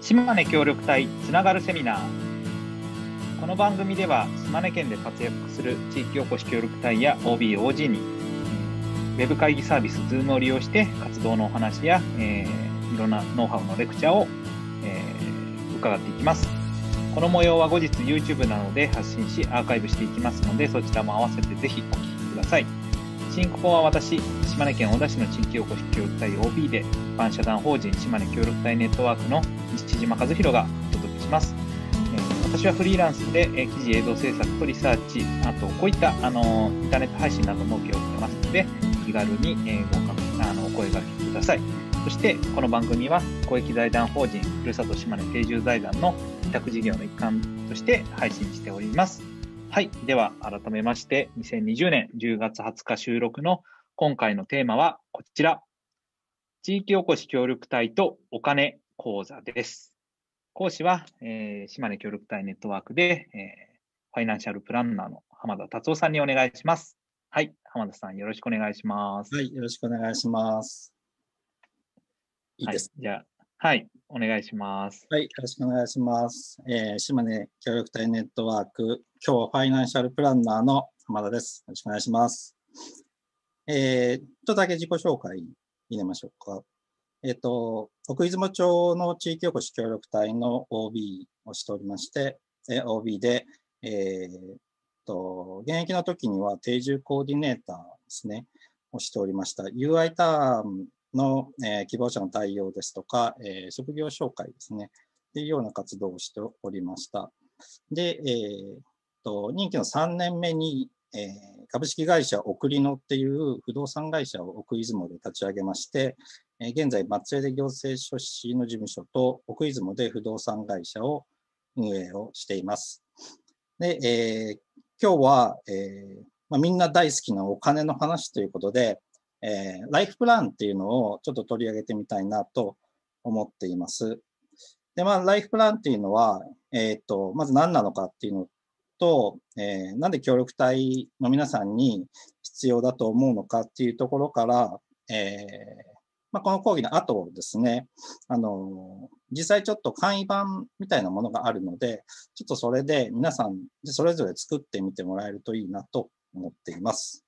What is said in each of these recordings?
島根協力隊つながるセミナー。この番組では島根県で活躍する地域おこし協力隊や OB、OG にウェブ会議サービス Zoom を利用して活動のお話や、えー、いろんなノウハウのレクチャーを、えー、伺っていきます。この模様は後日 YouTube などで発信しアーカイブしていきますのでそちらも合わせてぜひお聞きください進行は私島根県小田市の地域おこし協力隊 OB で一般社団法人島根協力隊ネットワークの西島和弘がお届けします。え、私はフリーランスで、え、記事映像制作とリサーチ、あとこういったあのインターネット配信なども請け負ってますので、気軽に、えー、ごあのお声掛けください。そして、この番組は公益財団法人ふるさと島根定住財団の委託事業の一環として配信しております。はい。では、改めまして、2020年10月20日収録の今回のテーマはこちら。地域おこし協力隊とお金講座です。講師は、えー、島根協力隊ネットワークで、えー、ファイナンシャルプランナーの浜田達夫さんにお願いします。はい。浜田さん、よろしくお願いします。はい。よろしくお願いします。いいです、はい、じゃあ、はい。お願いします。はい。よろしくお願いします。えー、島根協力隊ネットワーク、今日はファイナンシャルプランナーの浜田です。よろしくお願いします。えー、ちょっとだけ自己紹介入れましょうか。えっ、ー、と、奥出雲町の地域おこし協力隊の OB をしておりまして、え OB で、えー、と、現役の時には定住コーディネーターですね、をしておりました。UI ターンの、えー、希望者の対応ですとか、えー、職業紹介ですね、っていうような活動をしておりました。で、えー、と任期の3年目に、えー、株式会社送りのっていう不動産会社を奥出雲で立ち上げまして、えー、現在松江で行政書士の事務所と奥出雲で不動産会社を運営をしています。で、えー、今日は、えーまあ、みんな大好きなお金の話ということで、えー、ライフプランっていうのをちょっと取り上げてみたいなと思っています。で、まあ、ライフプランっていうのは、えっ、ー、と、まず何なのかっていうのと、えー、なんで協力隊の皆さんに必要だと思うのかっていうところから、えー、まあ、この講義の後ですね、あの、実際ちょっと簡易版みたいなものがあるので、ちょっとそれで皆さんでそれぞれ作ってみてもらえるといいなと思っています。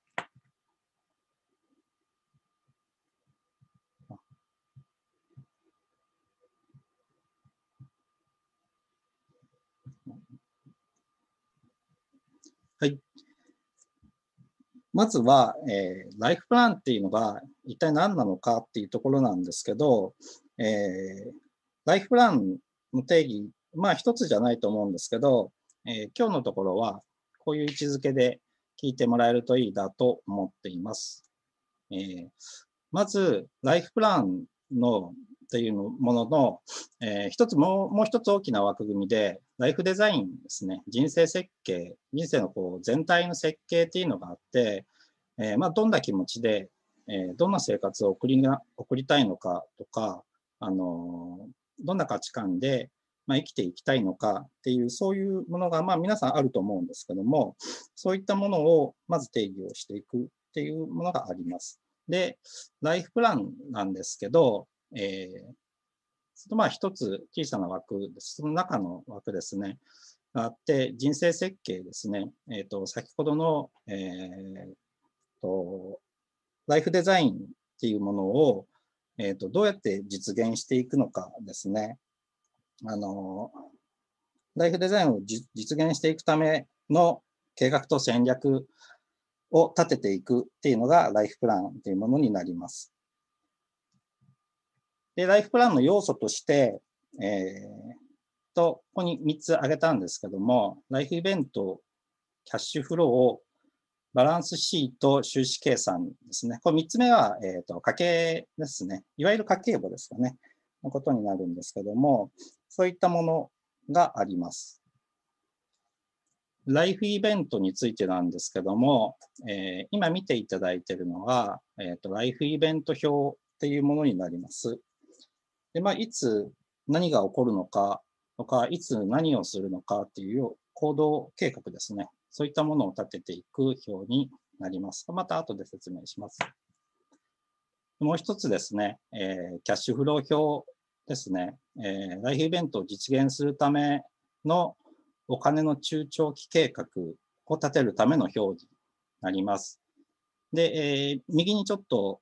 はい。まずは、えー、ライフプランっていうのが一体何なのかっていうところなんですけど、えー、ライフプランの定義、まあ一つじゃないと思うんですけど、えー、今日のところはこういう位置づけで聞いてもらえるといいなと思っています。えー、まず、ライフプランのっていうものの、えー、一つもう、もう一つ大きな枠組みで、ライフデザインですね。人生設計、人生のこう全体の設計っていうのがあって、えー、まあ、どんな気持ちで、えー、どんな生活を送りな、送りたいのかとか、あのどんな価値観で、まあ、生きていきたいのかっていう、そういうものが、まあ、皆さんあると思うんですけども、そういったものをまず定義をしていくっていうものがあります。で、ライフプランなんですけど、えー、まあ一つ小さな枠です。その中の枠ですね。があって、人生設計ですね。えっ、ー、と、先ほどの、えー、と、ライフデザインっていうものを、えっ、ー、と、どうやって実現していくのかですね。あの、ライフデザインを実現していくための計画と戦略を立てていくっていうのがライフプランっていうものになります。で、ライフプランの要素として、えー、と、ここに3つ挙げたんですけども、ライフイベント、キャッシュフローを、バランスシート、収支計算ですね。これ3つ目は、えっ、ー、と、家計ですね。いわゆる家計簿ですかね。のことになるんですけども、そういったものがあります。ライフイベントについてなんですけども、えー、今見ていただいているのは、えっ、ー、と、ライフイベント表っていうものになります。で、まあ、いつ何が起こるのかとか、いつ何をするのかっていう行動計画ですね。そういったものを立てていく表になります。また後で説明します。もう一つですね、えー、キャッシュフロー表ですね、えー、ライフイベントを実現するためのお金の中長期計画を立てるための表示になります。で、えー、右にちょっと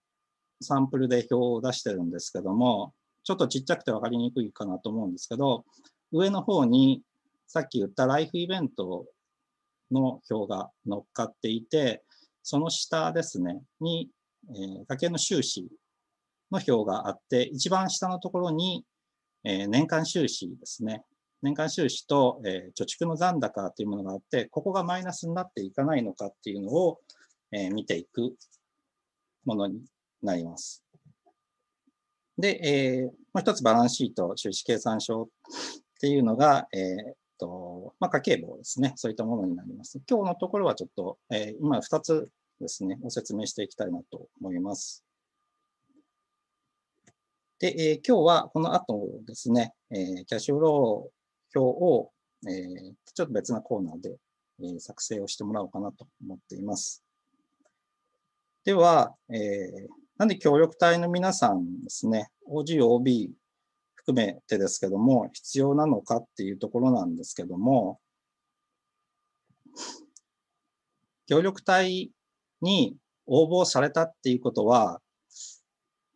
サンプルで表を出してるんですけども、ちょっとちっちゃくて分かりにくいかなと思うんですけど、上の方にさっき言ったライフイベントの表が乗っかっていて、その下ですね、にえー、家計の収支の表があって、一番下のところに、えー、年間収支ですね。年間収支と、えー、貯蓄の残高というものがあって、ここがマイナスになっていかないのかっていうのを、え、見ていくものになります。で、えー、もう一つバランスシート、収支計算書っていうのが、えーとまあ、家計簿ですね。そういったものになります。今日のところはちょっと、えー、今2つですね、ご説明していきたいなと思います。で、えー、今日はこの後ですね、えー、キャッシュフロー表を、えー、ちょっと別なコーナーで、えー、作成をしてもらおうかなと思っています。では、えー、なんで協力隊の皆さんですね、OG、OB 含めてですけども、必要なのかっていうところなんですけども、協力隊に応募されたっていうことは、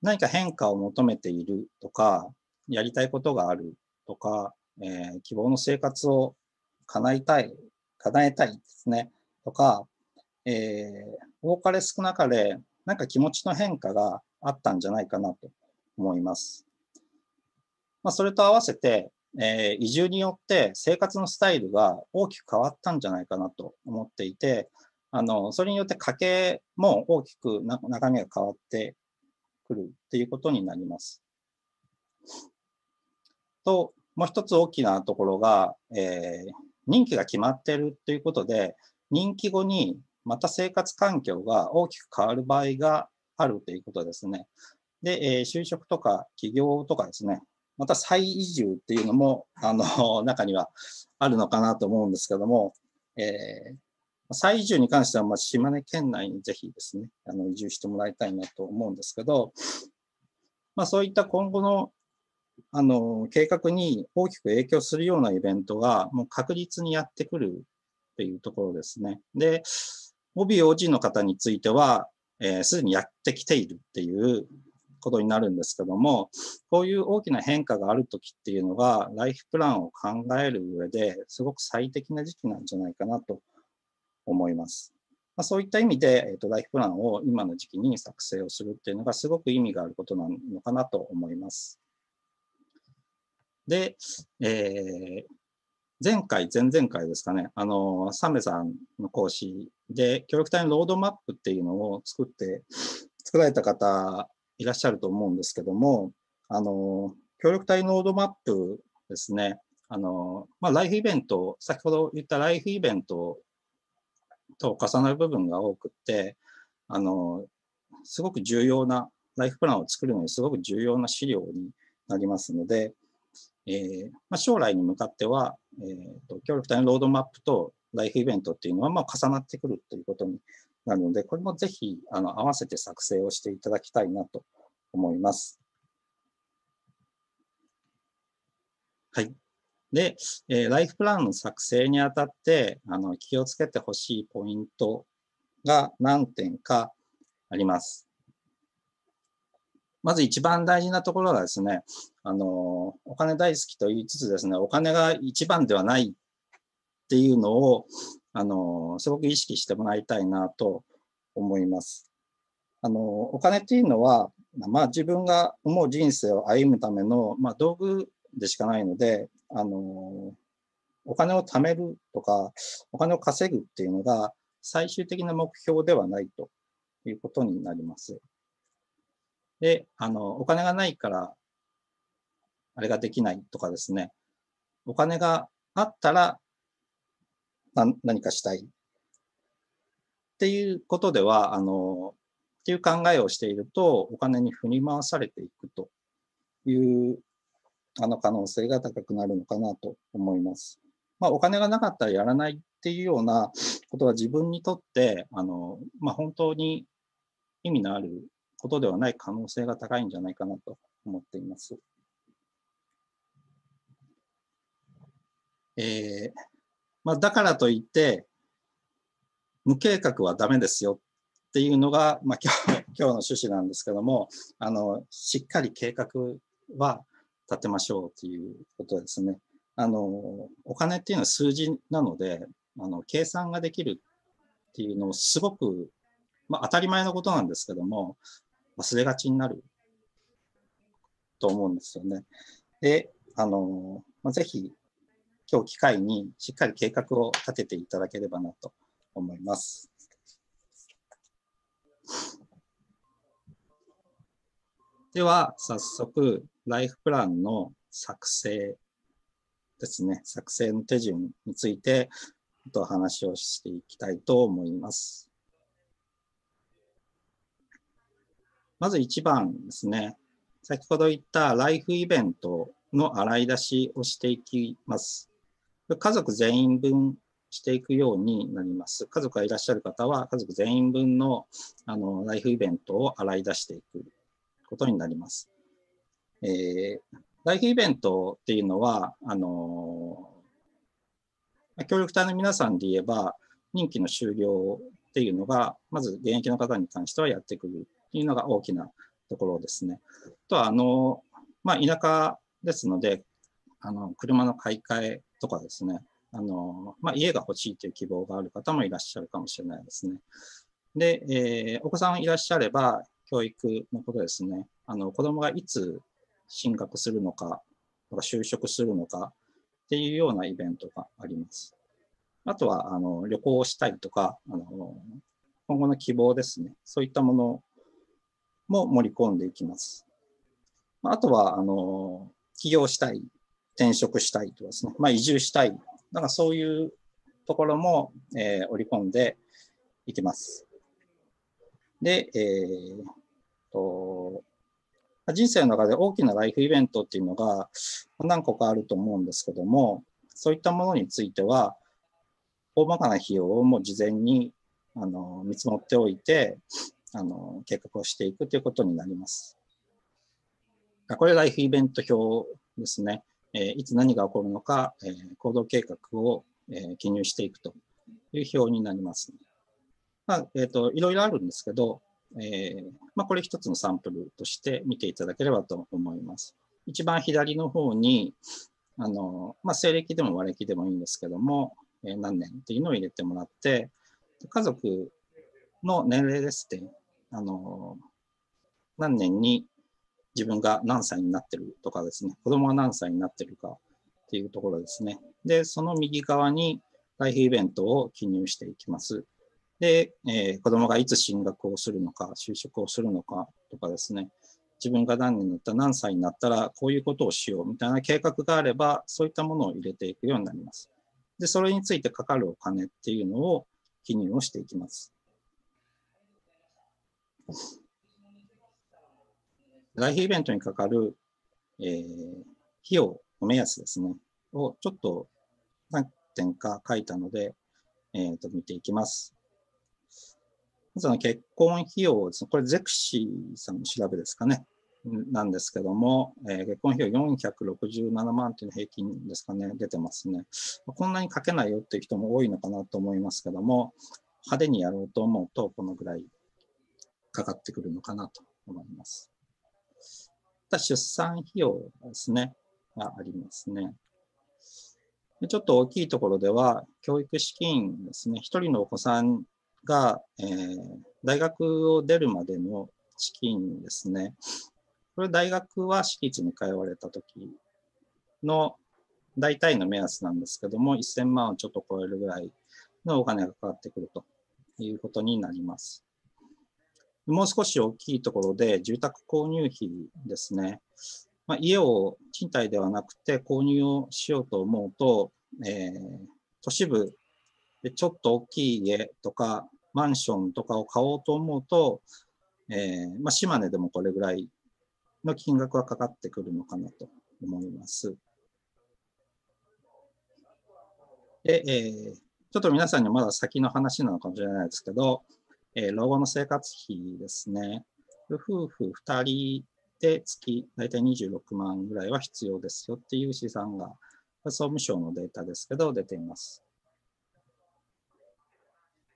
何か変化を求めているとか、やりたいことがあるとか、えー、希望の生活を叶えたい、叶えたいですね。とか、えー、多かれ少なかれ、なんか気持ちの変化があったんじゃないかなと思います。まあ、それと合わせて、えー、移住によって生活のスタイルが大きく変わったんじゃないかなと思っていて、あの、それによって家計も大きく中身が変わってくるっていうことになります。と、もう一つ大きなところが、えー、任期が決まっているということで、任期後にまた生活環境が大きく変わる場合があるということですね。で、え、就職とか起業とかですね、また再移住っていうのも、あの、中にはあるのかなと思うんですけども、えー、再移住に関しては、ま、島根県内にぜひですね、あの移住してもらいたいなと思うんですけど、まあ、そういった今後のあの計画に大きく影響するようなイベントがもう確実にやってくるっていうところですね。で、OBOG の方については、す、えー、で、にやってきているっていうことになるんですけども、こういう大きな変化があるときっていうのが、ライフプランを考える上ですごく最適な時期なんじゃないかなと思います。まあ、そういった意味で、えーと、ライフプランを今の時期に作成をするっていうのがすごく意味があることなのかなと思います。で、えー、前回、前々回ですかね、あの、サメさんの講師で、協力隊のロードマップっていうのを作って、作られた方いらっしゃると思うんですけども、あの、協力隊のロードマップですね、あの、まあ、ライフイベント、先ほど言ったライフイベントと重なる部分が多くって、あの、すごく重要な、ライフプランを作るのにすごく重要な資料になりますので、えーまあ、将来に向かっては、えーと、協力隊のロードマップとライフイベントっていうのは、まあ、重なってくるということになるので、これもぜひあの合わせて作成をしていただきたいなと思います。はい。で、えー、ライフプランの作成にあたって、あの、気をつけてほしいポイントが何点かあります。まず一番大事なところはですね、あの、お金大好きと言いつつですね、お金が一番ではないっていうのを、あの、すごく意識してもらいたいなと思います。あの、お金っていうのは、まあ自分が思う人生を歩むための、まあ道具でしかないので、あの、お金を貯めるとか、お金を稼ぐっていうのが最終的な目標ではないということになります。で、あの、お金がないから、あれができないとかですね、お金があったら何かしたいっていうことでは、あの、っていう考えをしていると、お金に振り回されていくというあの可能性が高くなるのかなと思います。まあ、お金がなかったらやらないっていうようなことは自分にとって、あの、まあ、本当に意味のあることではない可能性が高いんじゃないかなと思っています。えー、まあ、だからといって、無計画はダメですよっていうのが、まあ、今日 今日の趣旨なんですけども、あの、しっかり計画は立てましょうということですね。あの、お金っていうのは数字なので、あの、計算ができるっていうのをすごく、まあ当たり前のことなんですけども、忘れがちになると思うんですよね。で、あの、まあ、ぜひ、今日機会にしっかり計画を立てていただければなと思います。では、早速、ライフプランの作成ですね、作成の手順について、と話をしていきたいと思います。まず1番ですね。先ほど言ったライフイベントの洗い出しをしていきます。家族全員分していくようになります。家族がいらっしゃる方は、家族全員分のあのライフイベントを洗い出していくことになります。えー、ライフイベントっていうのは、あのー、協力隊の皆さんで言えば、任期の終了っていうのが、まず現役の方に関してはやってくるっていうのが大きなところですね。あとは、あの、まあ、田舎ですので、あの、車の買い替えとかですね、あの、まあ、家が欲しいという希望がある方もいらっしゃるかもしれないですね。で、えー、お子さんいらっしゃれば、教育のことですね。あの、子供がいつ進学するのか、とか就職するのかっていうようなイベントがあります。あとは、あの、旅行をしたいとか、あの、今後の希望ですね。そういったものも盛り込んでいきます。あとは、あの、起業したい、転職したいとかですね。まあ、移住したい。なんかそういうところも、えー、織り込んでいきます。で、えー、と、人生の中で大きなライフイベントっていうのが何個かあると思うんですけども、そういったものについては、大まかな費用をもう事前にあの見積もっておいて、あの計画をしていくということになります。これライフイベント表ですね。えいつ何が起こるのか、え行動計画を、え記入していくという表になります、まあえーといろいろあるんですけど、えー、まあ、これ一つのサンプルとして見ていただければと思います。一番左の方に、あの、まあ、西暦でも和暦でもいいんですけども、えー、何年っていうのを入れてもらって、家族の年齢ですね、あの、何年に自分が何歳になってるとかですね、子供が何歳になってるかっていうところですね。で、その右側にライフイベントを記入していきます。で、えー、子供がいつ進学をするのか、就職をするのかとかですね、自分が何年になった何歳になったらこういうことをしようみたいな計画があれば、そういったものを入れていくようになります。で、それについてかかるお金っていうのを記入をしていきます。ライフイベントにかかる、えー、費用の目安ですね、をちょっと何点か書いたので、えー、と見ていきます。まずは結婚費用ですね。これゼクシーさんの調べですかね。なんですけども、えー、結婚費用467万という平均ですかね、出てますね。こんなにかけないよっていう人も多いのかなと思いますけども、派手にやろうと思うと、このぐらいかかってくるのかなと思います。出産費用ですね、がありますね。ちょっと大きいところでは、教育資金ですね、一人のお子さんが、えー、大学を出るまでの資金ですね。これ大学は私立に通われた時の大体の目安なんですけども、1000万をちょっと超えるぐらいのお金がかかってくるということになります。もう少し大きいところで住宅購入費ですね。まあ、家を賃貸ではなくて購入をしようと思うと、えー、都市部でちょっと大きい家とかマンションとかを買おうと思うと、えー、まあ、島根でもこれぐらいの金額はかかってくるのかなと思います。で、えー、ちょっと皆さんにまだ先の話なのかもしれないですけど、えー、老後の生活費ですね。夫婦2人で月大体26万ぐらいは必要ですよっていう試算が、総務省のデータですけど、出ています。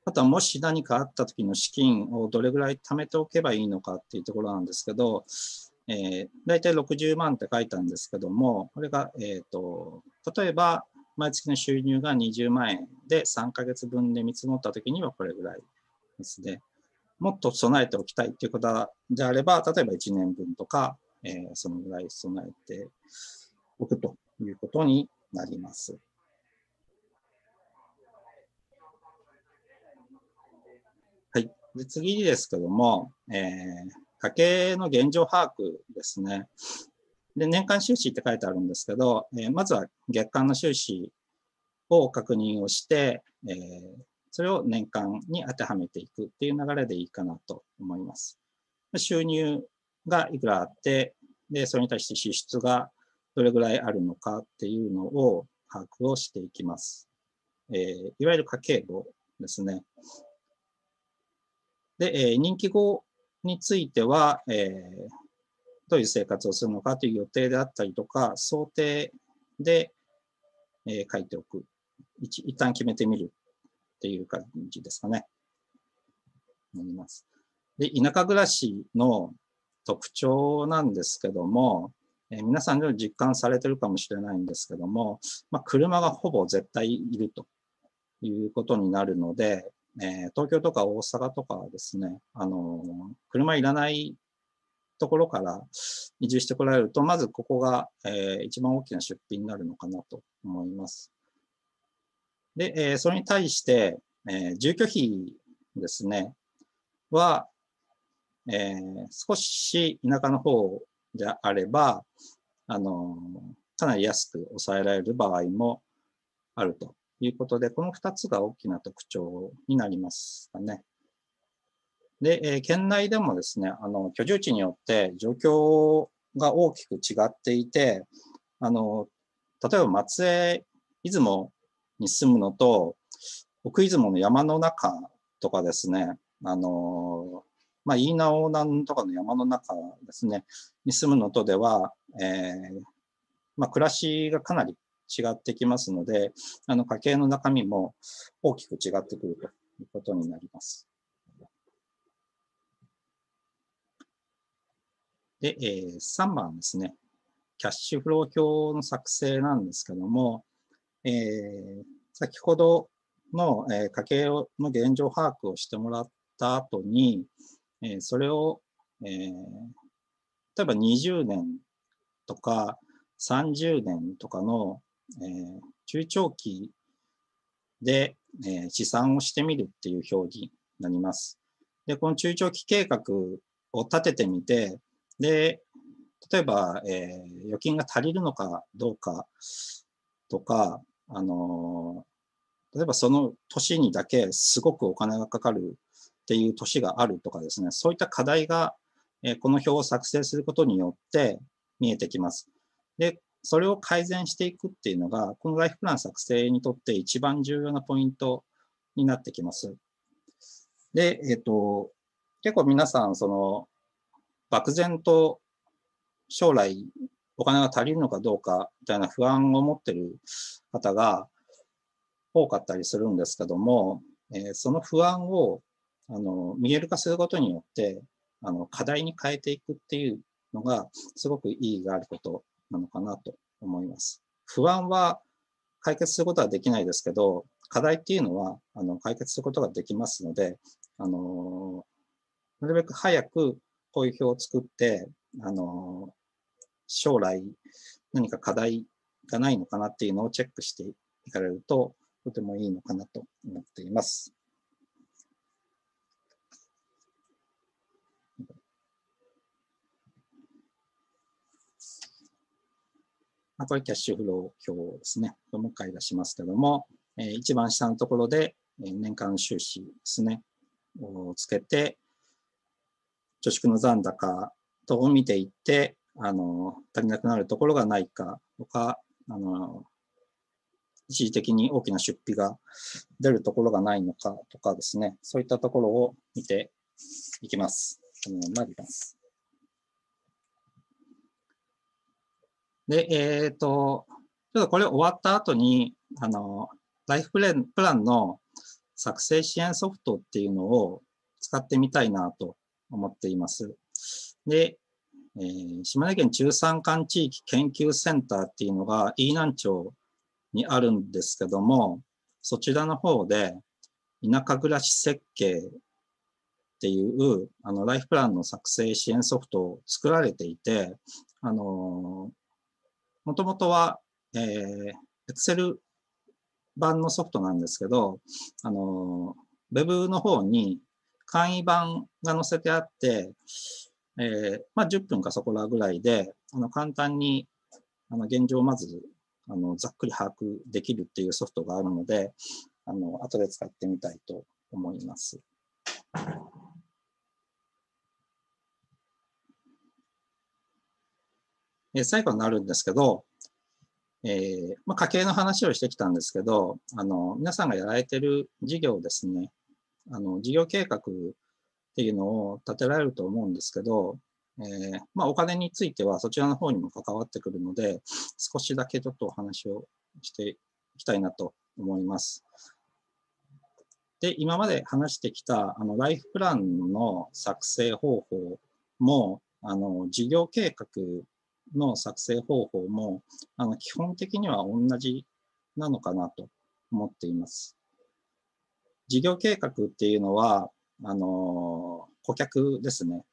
あとはもし何かあった時の資金をどれぐらい貯めておけばいいのかっていうところなんですけど、えー、大体60万って書いたんですけども、これが、えっ、ー、と、例えば毎月の収入が20万円で3ヶ月分で見積もった時にはこれぐらいですね。もっと備えておきたいということであれば、例えば1年分とか、えー、そのぐらい備えておくということになります。はい。で次ですけども、えー、家計の現状把握ですね。で、年間収支って書いてあるんですけど、えー、まずは月間の収支を確認をして、えー、それを年間に当てはめていくっていう流れでいいかなと思います。収入がいくらあって、で、それに対して支出がどれぐらいあるのかっていうのを把握をしていきます。えー、いわゆる家計簿ですね。で、えー、人気後については、えー、どういう生活をするのかという予定であったりとか、想定で、えー、書いておく。一一旦決めてみるっていう感じですかね。なります。で、田舎暮らしの特徴なんですけども、えー、皆さんでも実感されてるかもしれないんですけども、まあ、車がほぼ絶対いるということになるので、えー、東京とか大阪とかですね、あのー、車いらないところから移住してこられると、まずここが、えー、一番大きな出費になるのかなと思います。で、えー、それに対して、えー、住居費ですね、は、えー、少し田舎の方であれば、あのかなり安く抑えられる場合もあるということで、この2つが大きな特徴になりますかね。で、えー、県内でもですね、あの、居住地によって状況が大きく違っていて、あの、例えば松江、出雲に住むのと、奥出雲の山の中とかですね、あの、まあ、飯直南とかの山の中ですね、に住むのとでは、えー、まあ、暮らしがかなり違ってきますので、あの、家計の中身も大きく違ってくるということになります。で、えー、3番ですね。キャッシュフロー表の作成なんですけども、えー、先ほどの、えー、家計の現状把握をしてもらった後に、えー、それを、えー、例えば20年とか30年とかの、えー、中長期で、えー、試算をしてみるっていう表示になります。で、この中長期計画を立ててみて、で、例えば、えー、預金が足りるのかどうかとか、あの、例えばその年にだけすごくお金がかかるっていう年があるとかですね、そういった課題が、え、この表を作成することによって見えてきます。で、それを改善していくっていうのが、このライフプラン作成にとって一番重要なポイントになってきます。で、えっ、ー、と、結構皆さん、その、漠然と将来お金が足りるのかどうかみたいな不安を持ってる方が多かったりするんですけども、えー、その不安をあの見える化することによってあの課題に変えていくっていうのがすごく意義があることなのかなと思います。不安は解決することはできないですけど、課題っていうのはあの解決することができますので、あのなるべく早くこういう表を作って、あの、将来何か課題がないのかなっていうのをチェックしていかれると、とてもいいのかなと思っています。あ、これキャッシュフロー表ですね。もう一回出しますけども、一番下のところで、年間収支ですね、をつけて、貯蓄の残高等を見ていって、あの、足りなくなるところがないかとか、あの、一時的に大きな出費が出るところがないのかとかですね、そういったところを見ていきます。このままります。で、えっ、ー、と、ちょっとこれ終わった後に、あの、ライフプランの作成支援ソフトっていうのを使ってみたいなと思っています。で、えー、島根県中山間地域研究センターっていうのが飯南町にあるんですけども、そちらの方で田舎暮らし設計っていうあのライフプランの作成支援ソフトを作られていて、あのもともとは、えー、Excel 版のソフトなんですけど、あの、Web の方に簡易版が載せてあって、えー、まあ、10分かそこらぐらいで、あの、簡単に、あの、現状をまず、あの、ざっくり把握できるっていうソフトがあるので、あの、後で使ってみたいと思います。え最後になるんですけど、えー、まあ、家計の話をしてきたんですけど、あの、皆さんがやられてる事業ですね、あの、事業計画っていうのを立てられると思うんですけど、えー、まあ、お金についてはそちらの方にも関わってくるので、少しだけちょっとお話をしていきたいなと思います。で、今まで話してきた、あの、ライフプランの作成方法も、あの、事業計画の作成方法も、あの、基本的には同じなのかなと思っています。事業計画っていうのは、あの、顧客ですね。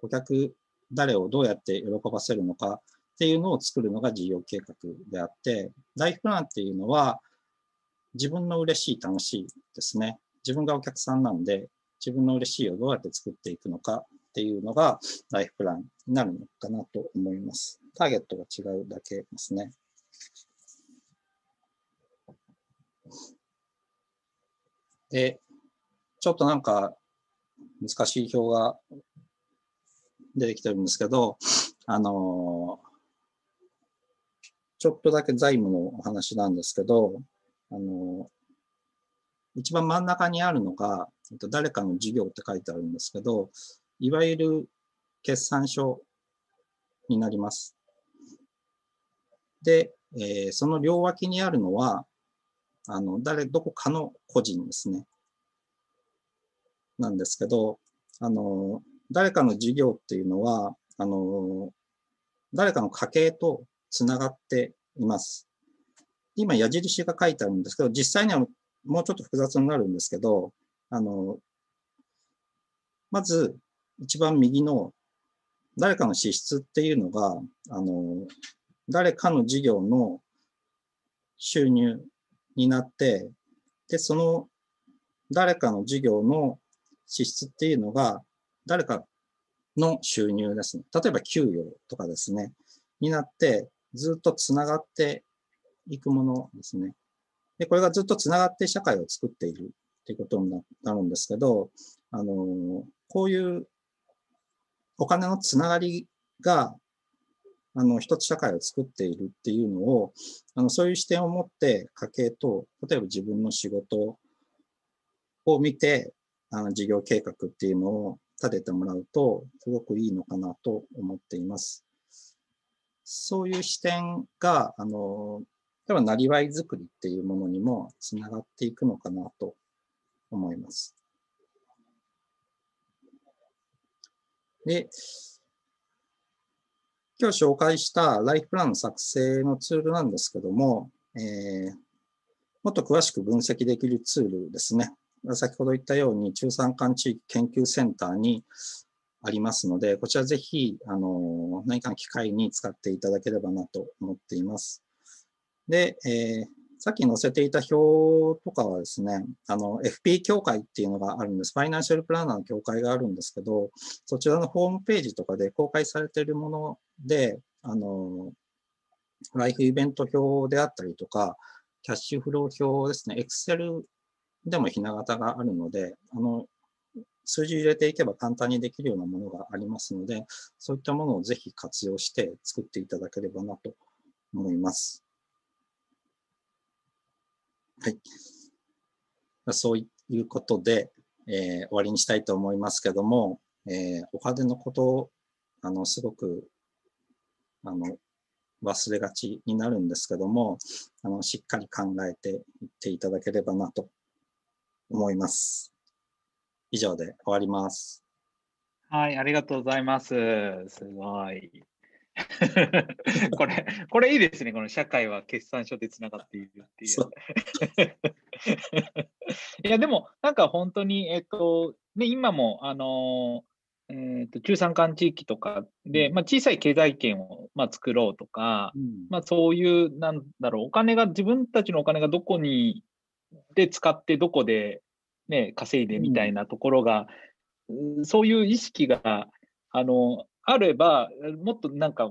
顧客、誰をどうやって喜ばせるのかっていうのを作るのが事業計画であって、ライフプランっていうのは、自分の嬉しい、楽しいですね。自分がお客さんなんで、自分の嬉しいをどうやって作っていくのかっていうのがライフプランになるのかなと思います。ターゲットが違うだけですね。で、ちょっとなんか難しい表が出てきてるんですけど、あのちょっとだけ財務のお話なんですけど、あの一番真ん中にあるのが、誰かの事業って書いてあるんですけど、いわゆる決算書になります。で、えー、その両脇にあるのは、あの、誰、どこかの個人ですね。なんですけど、あの、誰かの事業っていうのは、あの、誰かの家計とつながっています。今、矢印が書いてあるんですけど、実際にはもうちょっと複雑になるんですけど、あの、まず、一番右の誰かの支出っていうのが、あの、誰かの事業の収入になって、で、その誰かの事業の支出っていうのが、誰かの収入ですね。例えば給与とかですね、になって、ずっとつながっていくものですね。で、これがずっとつながって社会を作っているっていうことになるんですけど、あの、こういうお金のつながりがあの、一つ社会を作っているっていうのを、あの、そういう視点を持って家計と、例えば自分の仕事を見て、あの、事業計画っていうのを立ててもらうと、すごくいいのかなと思っています。そういう視点が、あの、例えば、なりわいづくりっていうものにもつながっていくのかなと思います。で、今日紹介したライフプランの作成のツールなんですけども、えー、もっと詳しく分析できるツールですね。先ほど言ったように中山間地域研究センターにありますので、こちらぜひ、あの、何かの機会に使っていただければなと思っています。で、えー、さっき載せていた表とかはですね、あの、FP 協会っていうのがあるんです。ファイナンシャルプランナーの協会があるんですけど、そちらのホームページとかで公開されているもので、あの、ライフイベント表であったりとか、キャッシュフロー表ですね、Excel でもひな形があるので、あの、数字入れていけば簡単にできるようなものがありますので、そういったものをぜひ活用して作っていただければなと思います。はい。そういうことで、えー、終わりにしたいと思いますけども、えー、お金のことを、あの、すごく、あの、忘れがちになるんですけども、あの、しっかり考えていっていただければなと思います。以上で終わります。はい、ありがとうございます。すごい。これ、これいいですね。この社会は決算書でつながっているっていう。いや、でも、なんか本当に、えっと、ね、今も、あの、えーと、中山間地域とかで、まあ、小さい経済圏を、まあ、作ろうとか、うん、まあ、そういう、なんだろう、お金が、自分たちのお金がどこに、で使って、どこで、ね、稼いでみたいなところが、うん、そういう意識が、あの、あれば、もっとなんか、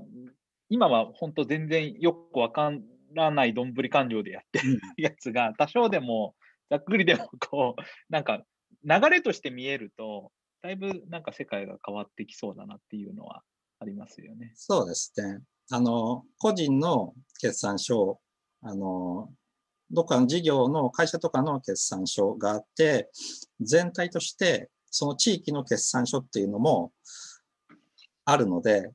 今は本当全然よくわからないどんぶり勘定でやってるやつが、多少でも、ざっくりでもこう、なんか流れとして見えると、だいぶなんか世界が変わってきそうだなっていうのはありますよね。そうですね。あの、個人の決算書、あの、どっかの事業の会社とかの決算書があって、全体としてその地域の決算書っていうのもあるので、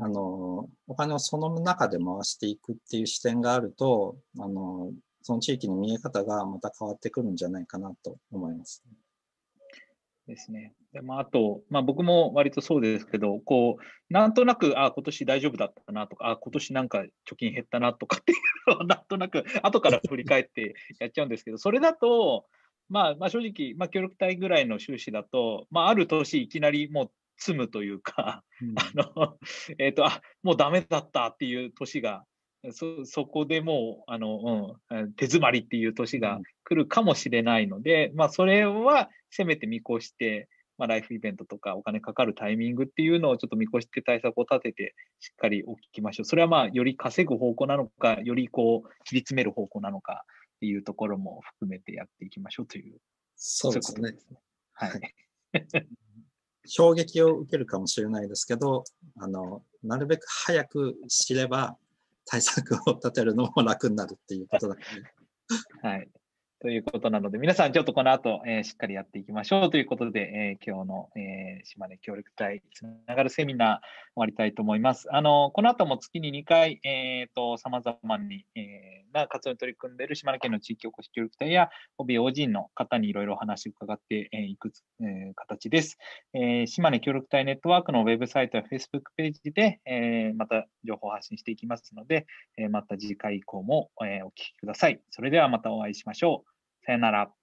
あの、お金をその中で回していくっていう視点があると、あの、その地域の見え方がまた変わってくるんじゃないかなと思います。ですね。でまあ、あと、まあ、僕も割とそうですけど、こう、なんとなく、あ、今年大丈夫だったなとか、あ、今年なんか貯金減ったなとかっていうのを、なんとなく、後から振り返ってやっちゃうんですけど、それだと、まあ、まあ、正直、まあ、協力隊ぐらいの収支だと、まあ、ある年いきなりもう積むというか、うん、あの、えっ、ー、と、あ、もうダメだったっていう年が、そ、そこでもう、あの、うん、手詰まりっていう年が来るかもしれないので、うん、まあ、それはせめて見越して、まあ、ライフイベントとかお金かかるタイミングっていうのをちょっと見越して対策を立てて、しっかりお聞きましょう。それはまあ、より稼ぐ方向なのか、よりこう、切り詰める方向なのかっていうところも含めてやっていきましょうという。そうですね。ううすねはい。衝撃を受けるかもしれないですけど、あの、なるべく早く知れば対策を立てるのも楽になるっていうことだ、ね。はい。ということなので、皆さんちょっとこの後、えー、しっかりやっていきましょうということで、えー、今日の、えー、島根協力隊つながるセミナー終わりたいと思います。あの、この後も月に2回、えっ、ー、と、様々に、えー、な活動に取り組んでいる島根県の地域おこし協力隊や、帯 OG の方にいろいろお話を伺ってい、えー、く、えー、形です。えー、島根協力隊ネットワークのウェブサイトや Facebook ページで、えー、また情報を発信していきますので、えー、また次回以降も、えー、お聞きください。それではまたお会いしましょう。さよなら。